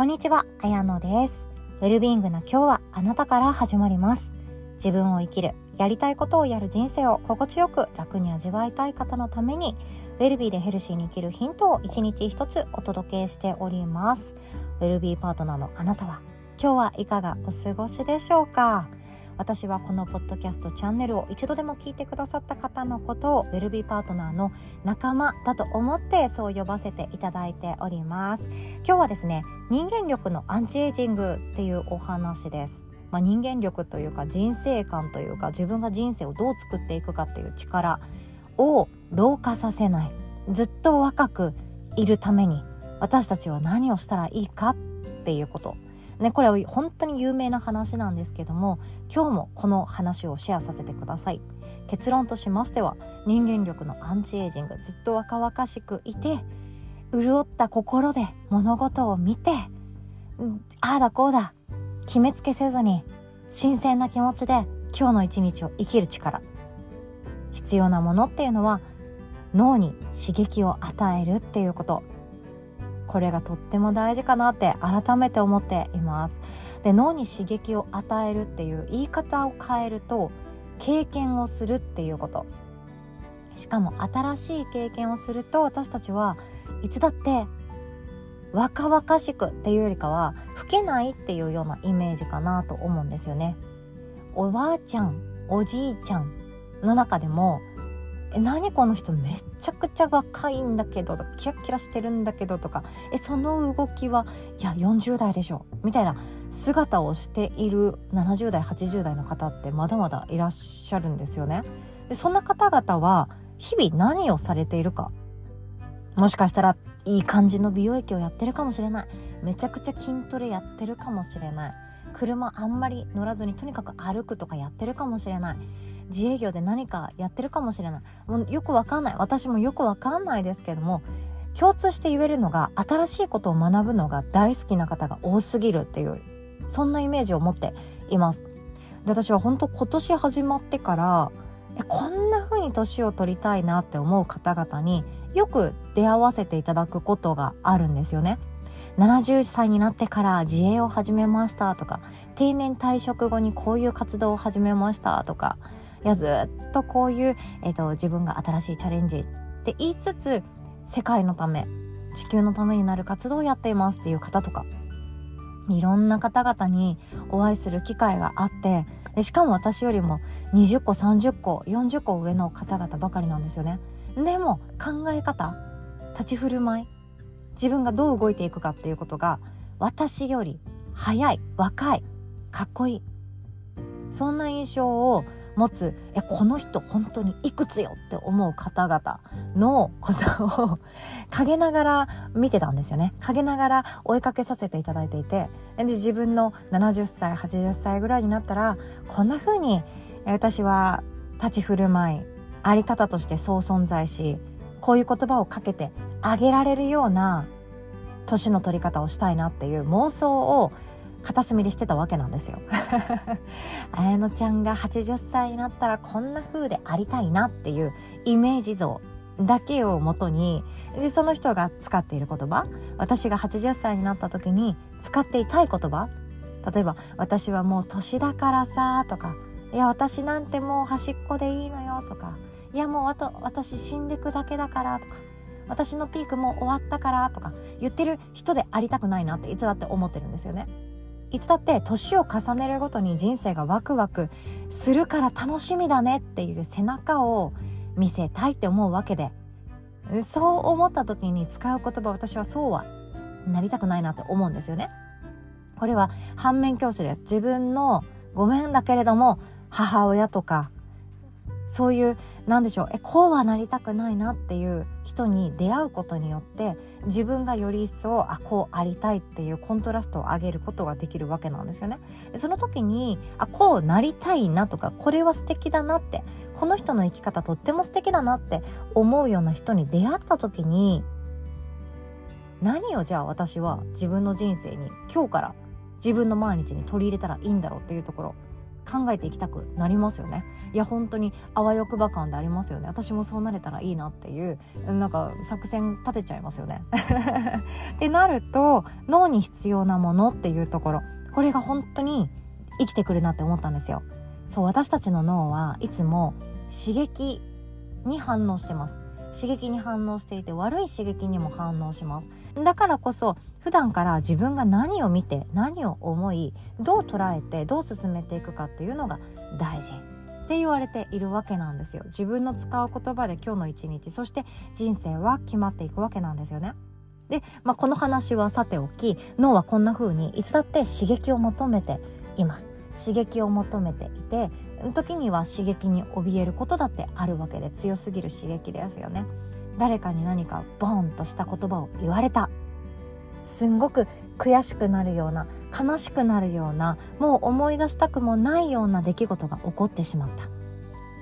こんにちは、あやのです。ウェルビーイングの今日はあなたから始まります。自分を生きる、やりたいことをやる人生を心地よく楽に味わいたい方のために、ウェルビーでヘルシーに生きるヒントを一日一つお届けしております。ウェルビーパートナーのあなたは、今日はいかがお過ごしでしょうか？私はこのポッドキャストチャンネルを一度でも聞いてくださった方のことをウェルビーパートナーの仲間だと思ってそう呼ばせていただいております。今日はですね人間力のアンチエイジングっていうお話です、まあ、人間力というか人生観というか自分が人生をどう作っていくかっていう力を老化させない。ずっと若くいるために私たちは何をしたらいいかっていうこと。ね、これは本当に有名な話なんですけども今日もこの話をシェアさせてください。結論としましては人間力のアンチエイジングずっと若々しくいて潤った心で物事を見てああだこうだ決めつけせずに新鮮な気持ちで今日の一日を生きる力。必要なものっていうのは脳に刺激を与えるっていうこと。これがとっても大事かなって改めて思っています。で脳に刺激を与えるっていう言い方を変えると経験をするっていうこと。しかも新しい経験をすると私たちはいつだって若々しくっていうよりかは老けないっていうようなイメージかなと思うんですよね。おばあちゃんおじいちゃんの中でもえ何この人めちゃくちゃ若いんだけどキラキラしてるんだけどとかえその動きはいや40代でしょみたいな姿をしている70代80代の方ってまだまだいらっしゃるんですよね。でそんな方々は日々何をされているかもしかしたらいい感じの美容液をやってるかもしれない。めちゃくちゃ筋トレやってるかもしれない。車あんまり乗らずにとにかく歩くとかやってるかもしれない。自営業で何かやってるかもしれない。もうよくわかんない。私もよくわかんないですけども共通して言えるのが新しいことを学ぶのが大好きな方が多すぎるっていうそんなイメージを持っています。で私は本当今年始まってからえこんな風に年を取りたいなって思う方々によく出会わせていただくことがあるんですよね。70歳になってから自営を始めましたとか定年退職後にこういう活動を始めましたとかやずっとこういう、えーと、自分が新しいチャレンジって言いつつ世界のため地球のためになる活動をやっていますっていう方とかいろんな方々にお会いする機会があってでしかも私よりも20個30個40個上の方々ばかりなんですよね。でも考え方立ち振る舞い自分がどう動いていくかっていうことが私より早い若いかっこいいそんな印象を持つえこの人本当にいくつよって思う方々のことを 陰ながら見てたんですよね。陰ながら追いかけさせていただいていてで自分の70歳80歳ぐらいになったらこんな風に私は立ち振る舞いあり方としてそう存在しこういう言葉をかけてあげられるような年の取り方をしたいなっていう妄想を片隅でしてたわけなんですよ。綾乃ちゃんが80歳になったらこんな風でありたいなっていうイメージ像だけをもとにでその人が使っている言葉私が80歳になった時に使っていたい言葉例えば「私はもう年だからさ」とか「いや私なんてもう端っこでいいのよ」とか「いやもうあと私死んでくだけだから」とか「私のピークもう終わったから」とか言ってる人でありたくないなっていつだって思ってるんですよね。いつだって年を重ねるごとに人生がワクワクするから楽しみだねっていう背中を見せたいって思うわけでそう思った時に使う言葉私はそうはなりたくないなって思うんですよね。これは反面教師です自分のごめんだけれども母親とかそういうなんでしょうえこうはなりたくないなっていう人に出会うことによって自分がより一層あこうありたいっていうコントラストを上げることができるわけなんですよね。その時にあこうなりたいなとかこれは素敵だなってこの人の生き方とっても素敵だなって思うような人に出会った時に何をじゃあ私は自分の人生に今日から自分の毎日に取り入れたらいいんだろうっていうところ考えていきたくなりますよね。いや本当にあわよくば感でありますよね。私もそうなれたらいいなっていうなんか作戦立てちゃいますよね。ってなると脳に必要なものっていうところ。これが本当に生きてくるなって思ったんですよ。そう私たちの脳はいつも刺激に反応してます。刺激に反応していて悪い刺激にも反応します。だからこそ普段から自分が何を見て何を思いどう捉えてどう進めていくかっていうのが大事って言われているわけなんですよ。自分の使う言葉で今日の一日そして人生は決まっていくわけなんですよね。で、まあ、この話はさておき脳はこんな風にいつだって刺激を求めています。刺激を求めていて時には刺激に怯えることだってあるわけで強すぎる刺激ですよね。誰かに何かボーンとした言葉を言われた。すんごく悔しくなるような悲しくなるようなもう思い出したくもないような出来事が起こってしまった。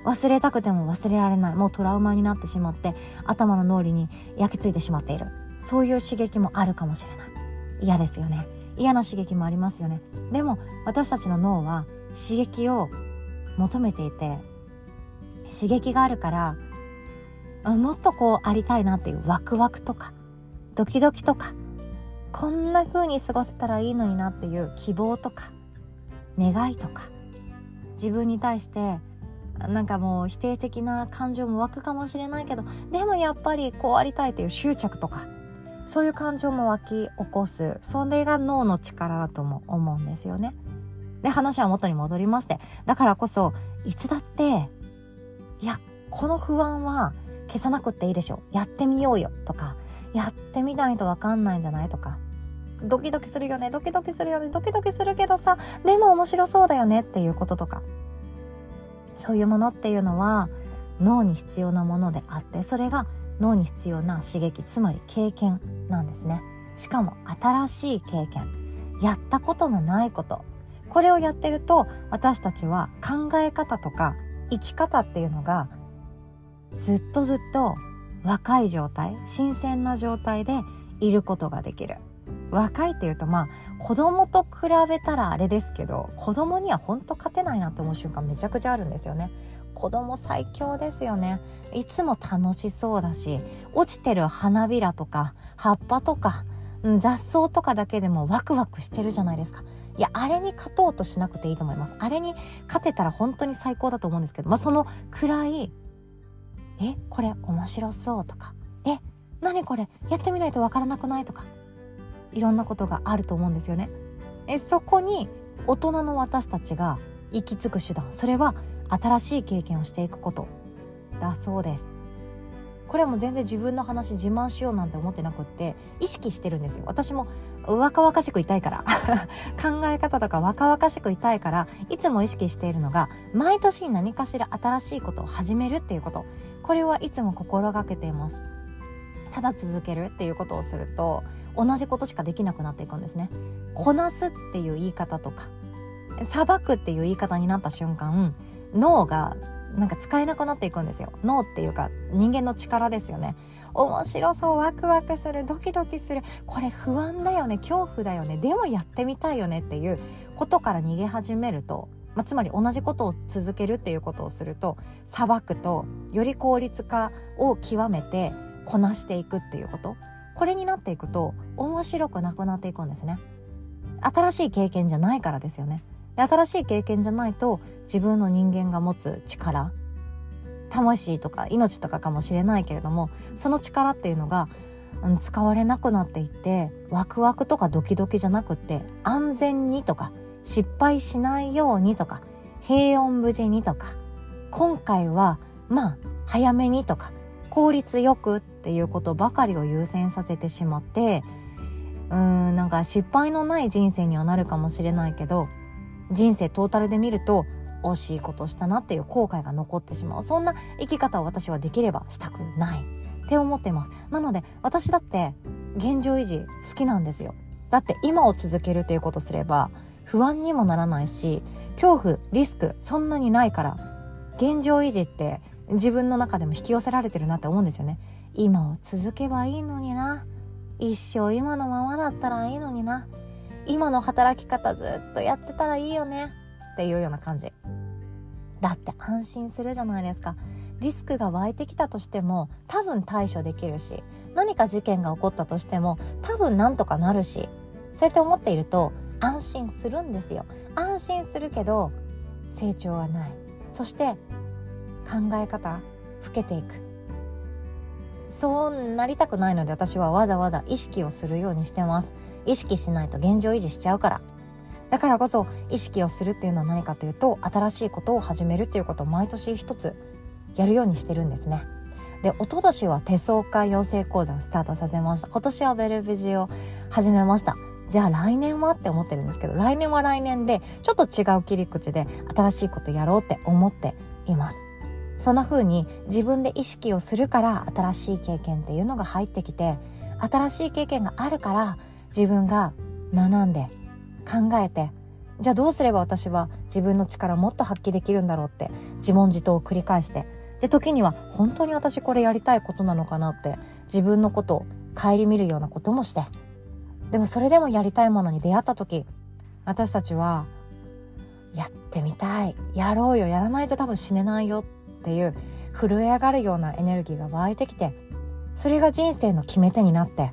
忘れたくても忘れられないもうトラウマになってしまって頭の脳裏に焼き付いてしまっている。そういう刺激もあるかもしれない。嫌ですよね。嫌な刺激もありますよね。でも私たちの脳は刺激を求めていて刺激があるからもっとこうありたいなっていうワクワクとかドキドキとかこんな風に過ごせたらいいのになっていう希望とか願いとか自分に対してなんかもう否定的な感情も湧くかもしれないけどでもやっぱりこうありたいっていう執着とかそういう感情も湧き起こすそれが脳の力だとも思うんですよね。で話は元に戻りましてだからこそいつだっていやこの不安は消さなくていいでしょ。やってみようよとかやってみないと分かんないんじゃないとか。ドキドキするよね。ドキドキするよね。ドキドキするけどさでも面白そうだよねっていうこととか。そういうものっていうのは脳に必要なものであってそれが脳に必要な刺激つまり経験なんですね。しかも新しい経験。やったことのないこと。これをやってると私たちは考え方とか生き方っていうのがずっとずっと若い状態新鮮な状態でいることができる。若いっていうとまあ子供と比べたらあれですけど子供には本当勝てないなって思う瞬間めちゃくちゃあるんですよね。子供最強ですよね。いつも楽しそうだし落ちてる花びらとか葉っぱとか雑草とかだけでもワクワクしてるじゃないですか。いやあれに勝とうとしなくていいと思います。あれに勝てたら本当に最高だと思うんですけどまあそのくらいえこれ面白そうとかえ何これ？やってみないとわからなくない？とかいろんなことがあると思うんですよね。えそこに大人の私たちが行き着く手段それは新しい経験をしていくことだそうです。これはもう全然自分の話自慢しようなんて思ってなくって意識してるんですよ。私も若々しくいたいから。考え方とか若々しくいたいからいつも意識しているのが毎年何かしら新しいことを始めるっていうこと。これはいつも心がけています。ただ続けるっていうことをすると同じことしかできなくなっていくんですね。こなすっていう言い方とか裁くっていう言い方になった瞬間脳がなんか使えなくなっていくんですよ。脳っていうか人間の力ですよね。面白そうワクワクするドキドキする。これ不安だよね。恐怖だよね。でもやってみたいよねっていうことから逃げ始めると、まあ、つまり同じことを続けるっていうことをすると裁くとより効率化を極めてこなしていくっていうこと。これになっていくと面白くなくなっていくんですね。新しい経験じゃないからですよね。新しい経験じゃないと自分の人間が持つ力魂とか命とかかもしれないけれどもその力っていうのが、使われなくなっていってワクワクとかドキドキじゃなくって安全にとか失敗しないようにとか平穏無事にとか今回はまあ早めにとか効率よくっていうことばかりを優先させてしまってうーんなんか失敗のない人生にはなるかもしれないけど人生トータルで見ると惜しいことしたなっていう後悔が残ってしまう。そんな生き方を私はできればしたくない。って思ってます。なので私だって現状維持好きなんですよ。だって今を続けるっていうことすれば不安にもならないし恐怖リスクそんなにないから現状維持って自分の中でも引き寄せられてるなって思うんですよね。今を続けばいいのにな。一生今のままだったらいいのにな。今の働き方ずっとやってたらいいよね。っていうような感じ。だって安心するじゃないですか。リスクが湧いてきたとしても多分対処できるし何か事件が起こったとしても多分なんとかなるしそうやって思っていると安心するんですよ。安心するけど成長はない。そして考え方老けていく。そうなりたくないので私はわざわざ意識をするようにしてます。意識しないと現状維持しちゃうから。だからこそ意識をするっていうのは何かというと新しいことを始めるっていうことを毎年一つやるようにしてるんですね。で一昨年は手相会養成講座をスタートさせました。今年はベルビジを始めました。じゃあ来年はって思ってるんですけど来年は来年でちょっと違う切り口で新しいことやろうって思っています。そんな風に自分で意識をするから新しい経験っていうのが入ってきて新しい経験があるから自分が学んで考えてじゃあどうすれば私は自分の力をもっと発揮できるんだろうって自問自答を繰り返してで時には本当に私これやりたいことなのかなって自分のことを顧みるようなこともしてでもそれでもやりたいものに出会った時私たちはやってみたいやろうよやらないと多分死ねないよっていう震え上がるようなエネルギーが湧いてきてそれが人生の決め手になって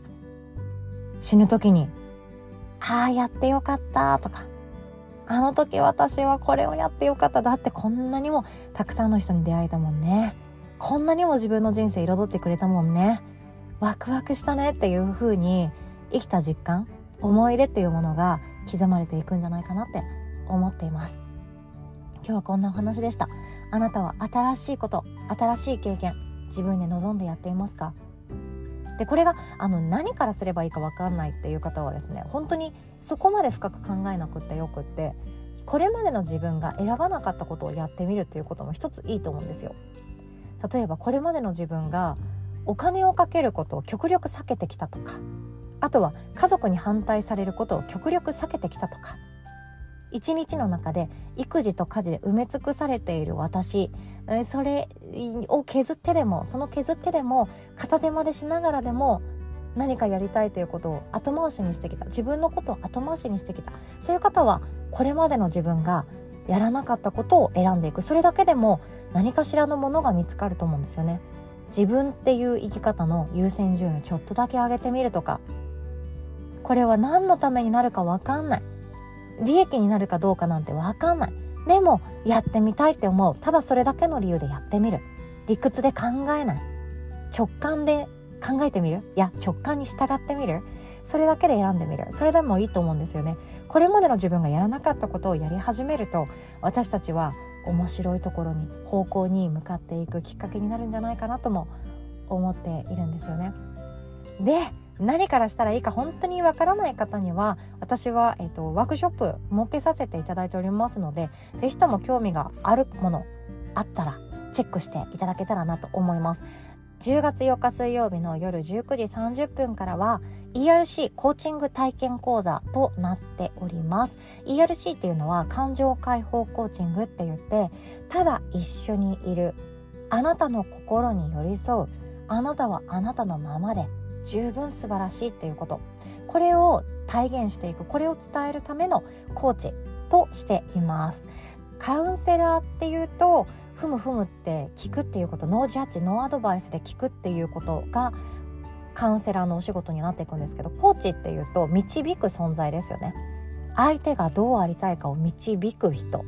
死ぬ時に「ああやってよかった」とか「あの時私はこれをやってよかった」だってこんなにもたくさんの人に出会えたもんね。こんなにも自分の人生彩ってくれたもんね。ワクワクしたねっていう風に生きた実感思い出っていうものが刻まれていくんじゃないかなって思っています。今日はこんなお話でした。あなたは新しいこと新しい経験自分で望んでやっていますか？でこれがあの何からすればいいか分かんないっていう方はですね本当にそこまで深く考えなくてよくってこれまでの自分が選ばなかったことをやってみるっていうことも一ついいと思うんですよ。例えばこれまでの自分がお金をかけることを極力避けてきたとかあとは家族に反対されることを極力避けてきたとか一日の中で育児と家事で埋め尽くされている私。それを削ってでもその削ってでも片手間でしながらでも何かやりたいということを後回しにしてきた。自分のことを後回しにしてきた。そういう方はこれまでの自分がやらなかったことを選んでいく。それだけでも何かしらのものが見つかると思うんですよね。自分っていう生き方の優先順位をちょっとだけ上げてみるとか。これは何のためになるか分かんない。利益になるかどうかなんて分かんない。でもやってみたいって思う。ただそれだけの理由でやってみる。理屈で考えない。直感で考えてみる。いや直感に従ってみる。それだけで選んでみる。それでもいいと思うんですよね。これまでの自分がやらなかったことをやり始めると私たちは面白いところに方向に向かっていくきっかけになるんじゃないかなとも思っているんですよね。で何からしたらいいか本当にわからない方には私は、えーと、ワークショップ設けさせていただいておりますので是非とも興味があるものあったらチェックしていただけたらなと思います。10月4日水曜日の夜19時30分からは ERC コーチング体験講座となっております。ERC っていうのは感情解放コーチングって言ってただ一緒にいるあなたの心に寄り添うあなたはあなたのままで十分素晴らしいっていうこと。これを体現していくこれを伝えるためのコーチとしています。カウンセラーっていうとふむふむって聞くっていうこと。ノージャッジノーアドバイスで聞くっていうことがカウンセラーのお仕事になっていくんですけどコーチっていうと導く存在ですよね。相手がどうありたいかを導く人。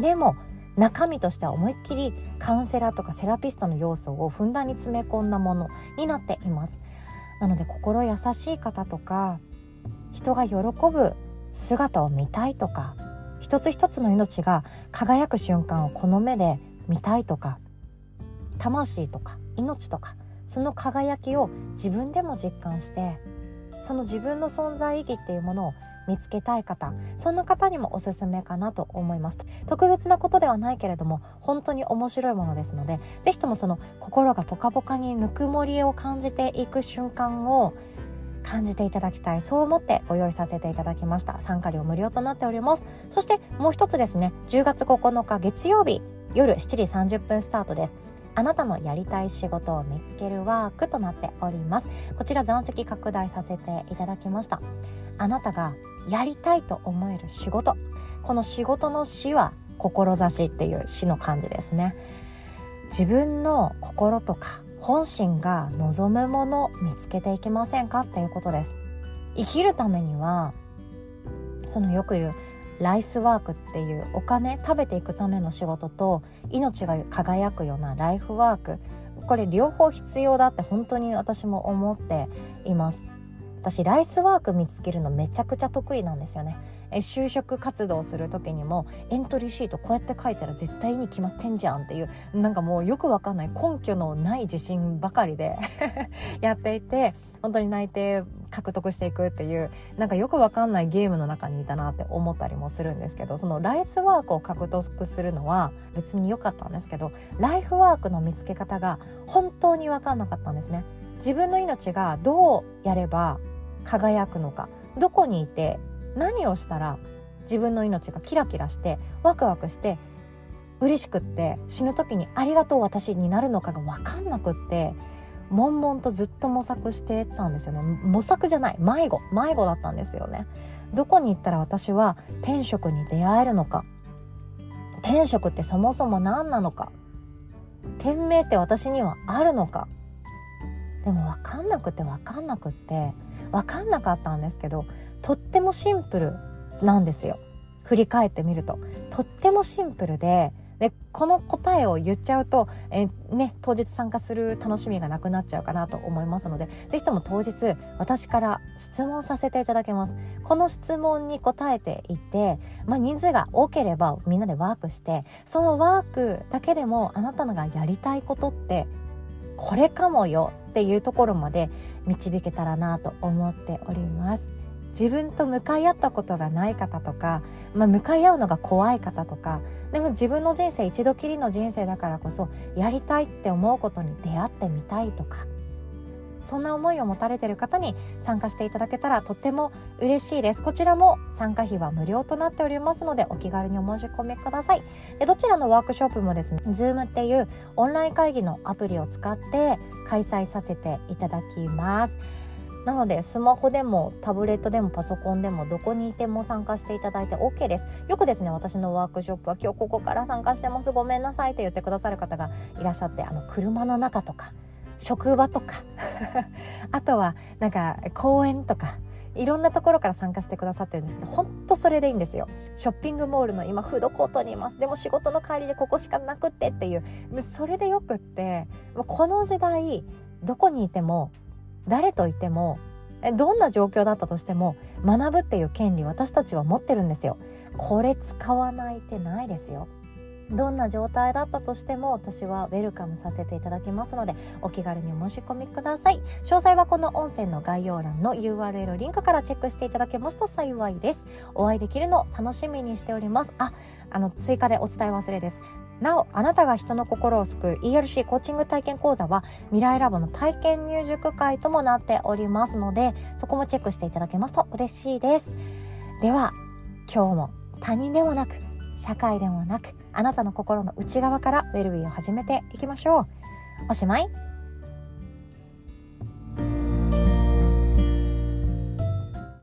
でも中身としては思いっきりカウンセラーとかセラピストの要素をふんだんに詰め込んだものになっています。なので心優しい方とか人が喜ぶ姿を見たいとか一つ一つの命が輝く瞬間をこの目で見たいとか魂とか命とかその輝きを自分でも実感してその自分の存在意義っていうものを見つけたい方そんな方にもおすすめかなと思います。特別なことではないけれども本当に面白いものですので是非ともその心がポカポカにぬくもりを感じていく瞬間を感じていただきたい。そう思ってご用意させていただきました。参加料無料となっております。そしてもう一つですね。10月9日月曜日夜7時30分スタートです。あなたのやりたい仕事を見つけるワークとなっております。こちら残席拡大させていただきました。あなたがやりたいと思える仕事。この仕事の死は志っていう死の感じですね。自分の心とか本心が望むもの見つけていきませんかっていうことです。生きるためにはそのよく言うライスワークっていうお金食べていくための仕事と命が輝くようなライフワーク。これ両方必要だって本当に私も思っています。私ライスワーク見つけるのめちゃくちゃ得意なんですよね。え就職活動する時にもエントリーシートこうやって書いたら絶対に決まってんじゃんっていうなんかもうよくわかんない根拠のない自信ばかりで やっていて本当に内定獲得していくっていうなんかよくわかんないゲームの中にいたなって思ったりもするんですけどそのライスワークを獲得するのは別に良かったんですけどライフワークの見つけ方が本当に分かんなかったんですね。自分の命がどうやれば輝くのかどこにいて何をしたら自分の命がキラキラしてワクワクして嬉しくって死ぬ時にありがとう私になるのかが分かんなくって悶々とずっと模索してたんですよね。模索じゃない。迷子。迷子だったんですよね。どこに行ったら私は天職に出会えるのか。天職ってそもそも何なのか。天命って私にはあるのか。でも分かんなくて分かんなくって分かんなかったんですけどとってもシンプルなんですよ。振り返ってみると。とってもシンプルででこの答えを言っちゃうと、えね、当日参加する楽しみがなくなっちゃうかなと思いますので是非とも当日私から質問させていただけます。この質問に答えていて、まあ、人数が多ければみんなでワークしてそのワークだけでもあなたのがやりたいことってこれかもよっていうところまで導けたらなと思っております。自分と向かい合ったことがない方とか、まあ、向かい合うのが怖い方とかでも自分の人生一度きりの人生だからこそやりたいって思うことに出会ってみたいとかそんな思いを持たれている方に参加していただけたらとっても嬉しいです。こちらも参加費は無料となっておりますのでお気軽にお申し込みください。でどちらのワークショップもですね Zoom っていうオンライン会議のアプリを使って開催させていただきます。なのでスマホでもタブレットでもパソコンでもどこにいても参加していただいて OK です。よくですね私のワークショップは今日ここから参加してます。ごめんなさいって言ってくださる方がいらっしゃってあの車の中とか職場とか。あとはなんか公園とか。いろんなところから参加してくださってるんですけど本当それでいいんですよ。ショッピングモールの今フードコートにいます。でも仕事の帰りでここしかなくってっていう。それでよくってこの時代どこにいても誰といてもどんな状況だったとしても学ぶっていう権利私たちは持ってるんですよ。これ使わない手ないですよ。どんな状態だったとしても私はウェルカムさせていただきますのでお気軽にお申し込みください。詳細はこの音声の概要欄の URL リンクからチェックしていただけますと幸いです。お会いできるのを楽しみにしております。ああの追加でお伝え忘れです。なおあなたが人の心を救う ERC コーチング体験講座は未来ラボの体験入塾会ともなっておりますのでそこもチェックしていただけますと嬉しいです。では今日も他人でもなく社会でもなくあなたの心の内側からウェルビーを始めていきましょう。おしまい。